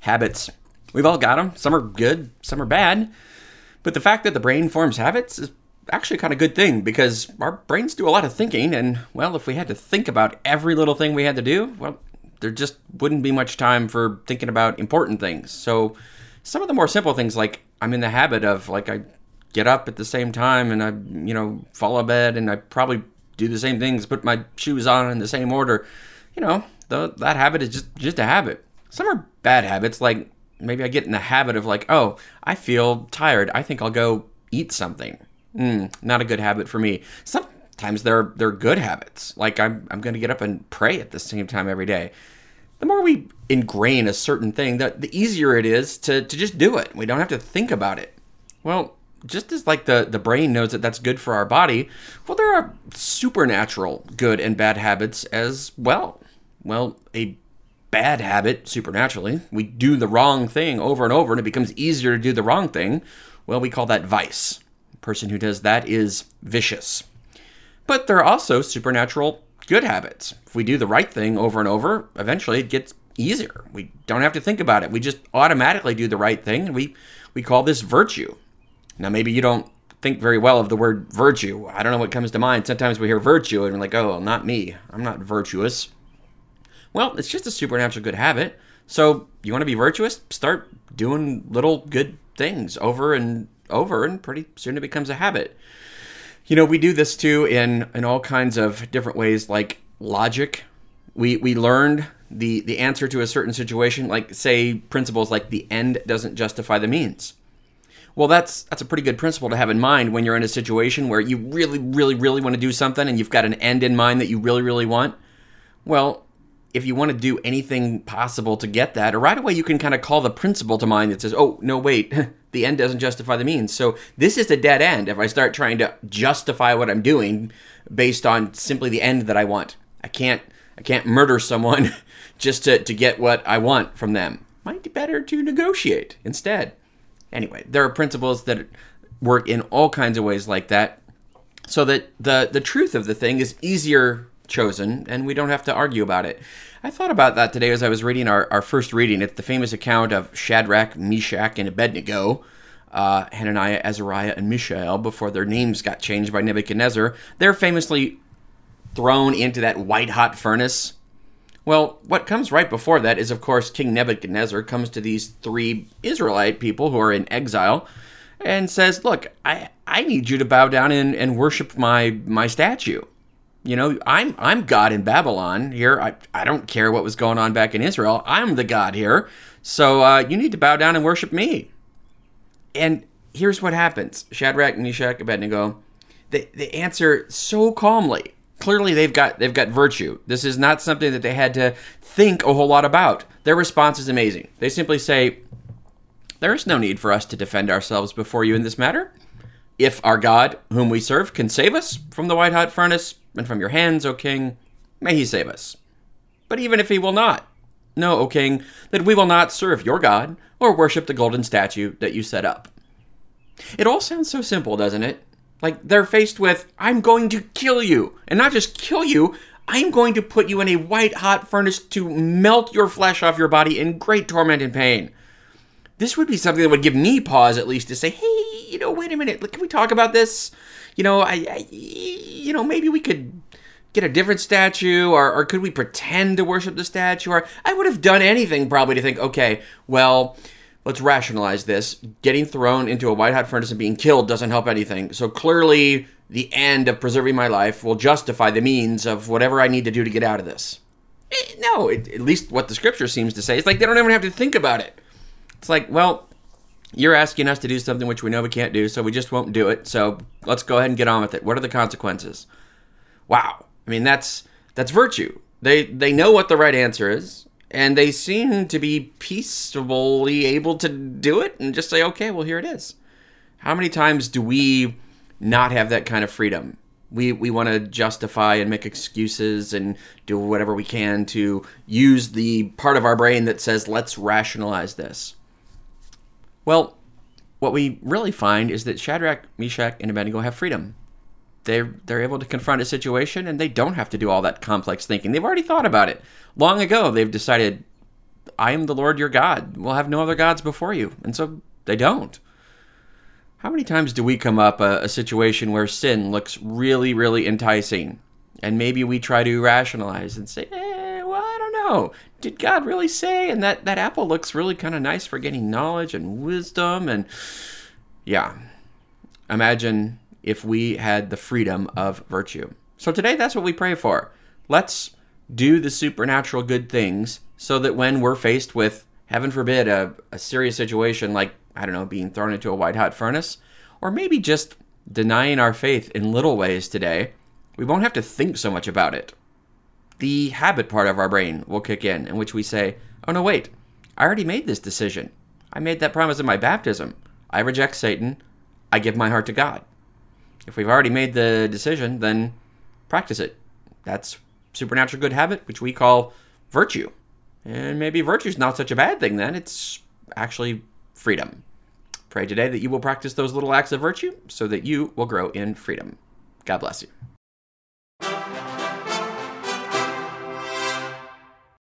Habits. We've all got them. Some are good, some are bad. But the fact that the brain forms habits is actually kind of good thing because our brains do a lot of thinking. And, well, if we had to think about every little thing we had to do, well, there just wouldn't be much time for thinking about important things. So, some of the more simple things, like I'm in the habit of, like, I get up at the same time and I, you know, follow bed and I probably do the same things, put my shoes on in the same order. You know, the, that habit is just, just a habit. Some are bad habits, like maybe I get in the habit of like, oh, I feel tired. I think I'll go eat something. Mm, not a good habit for me. Sometimes they're they're good habits. Like I'm I'm going to get up and pray at the same time every day. The more we ingrain a certain thing, the, the easier it is to, to just do it. We don't have to think about it. Well, just as like the, the brain knows that that's good for our body, well, there are supernatural good and bad habits as well. Well, a bad habit, supernaturally, we do the wrong thing over and over and it becomes easier to do the wrong thing. Well, we call that vice. The person who does that is vicious. But there are also supernatural good habits. If we do the right thing over and over, eventually it gets easier. We don't have to think about it. We just automatically do the right thing and we we call this virtue. Now maybe you don't think very well of the word virtue. I don't know what comes to mind. Sometimes we hear virtue and we're like, "Oh, not me. I'm not virtuous." Well, it's just a supernatural good habit. So, you want to be virtuous? Start doing little good things over and over, and pretty soon it becomes a habit. You know, we do this too in, in all kinds of different ways, like logic. We, we learned the, the answer to a certain situation, like, say, principles like the end doesn't justify the means. Well, that's that's a pretty good principle to have in mind when you're in a situation where you really, really, really want to do something and you've got an end in mind that you really, really want. Well, if you want to do anything possible to get that, or right away you can kind of call the principle to mind that says, oh, no, wait, the end doesn't justify the means. So this is a dead end if I start trying to justify what I'm doing based on simply the end that I want. I can't I can't murder someone just to, to get what I want from them. Might be better to negotiate instead. Anyway, there are principles that work in all kinds of ways like that so that the the truth of the thing is easier chosen, and we don't have to argue about it. I thought about that today as I was reading our, our first reading. It's the famous account of Shadrach, Meshach, and Abednego, uh, Hananiah, Azariah, and Mishael, before their names got changed by Nebuchadnezzar. They're famously thrown into that white hot furnace. Well, what comes right before that is, of course, King Nebuchadnezzar comes to these three Israelite people who are in exile and says, Look, I, I need you to bow down and, and worship my, my statue. You know, I'm I'm God in Babylon here. I, I don't care what was going on back in Israel. I'm the God here. So uh, you need to bow down and worship me. And here's what happens: Shadrach, Meshach, Abednego, they they answer so calmly. Clearly, they've got they've got virtue. This is not something that they had to think a whole lot about. Their response is amazing. They simply say, "There is no need for us to defend ourselves before you in this matter. If our God, whom we serve, can save us from the white hot furnace, and from your hands, O king, may he save us. But even if he will not, know, O king, that we will not serve your God or worship the golden statue that you set up. It all sounds so simple, doesn't it? Like they're faced with, I'm going to kill you. And not just kill you, I'm going to put you in a white hot furnace to melt your flesh off your body in great torment and pain. This would be something that would give me pause at least to say, hey, you know, wait a minute, can we talk about this? you know, I, I you know, maybe we could get a different statue or, or could we pretend to worship the statue? Or i would have done anything probably to think okay well let's rationalize this. Getting thrown into a white hot furnace and being killed doesn't help anything. So clearly the end of preserving my life will justify the means of whatever i need to do to get out of this. Eh, no it, at least what the scripture seems to say. It's like they don't even have to think about it. It's like well you're asking us to do something which we know we can't do, so we just won't do it. So let's go ahead and get on with it. What are the consequences? Wow. I mean, that's that's virtue. They they know what the right answer is, and they seem to be peaceably able to do it and just say, "Okay, well, here it is." How many times do we not have that kind of freedom? We we want to justify and make excuses and do whatever we can to use the part of our brain that says, "Let's rationalize this." Well, what we really find is that Shadrach, Meshach, and Abednego have freedom. They're, they're able to confront a situation and they don't have to do all that complex thinking. They've already thought about it. Long ago, they've decided, I am the Lord your God. We'll have no other gods before you. And so they don't. How many times do we come up a, a situation where sin looks really, really enticing? And maybe we try to rationalize and say, eh, know. Did God really say? And that, that apple looks really kind of nice for getting knowledge and wisdom. And yeah, imagine if we had the freedom of virtue. So today, that's what we pray for. Let's do the supernatural good things so that when we're faced with, heaven forbid, a, a serious situation like, I don't know, being thrown into a white hot furnace, or maybe just denying our faith in little ways today, we won't have to think so much about it. The habit part of our brain will kick in, in which we say, oh no, wait, I already made this decision. I made that promise in my baptism. I reject Satan. I give my heart to God. If we've already made the decision, then practice it. That's supernatural good habit, which we call virtue. And maybe virtue is not such a bad thing then. It's actually freedom. Pray today that you will practice those little acts of virtue so that you will grow in freedom. God bless you.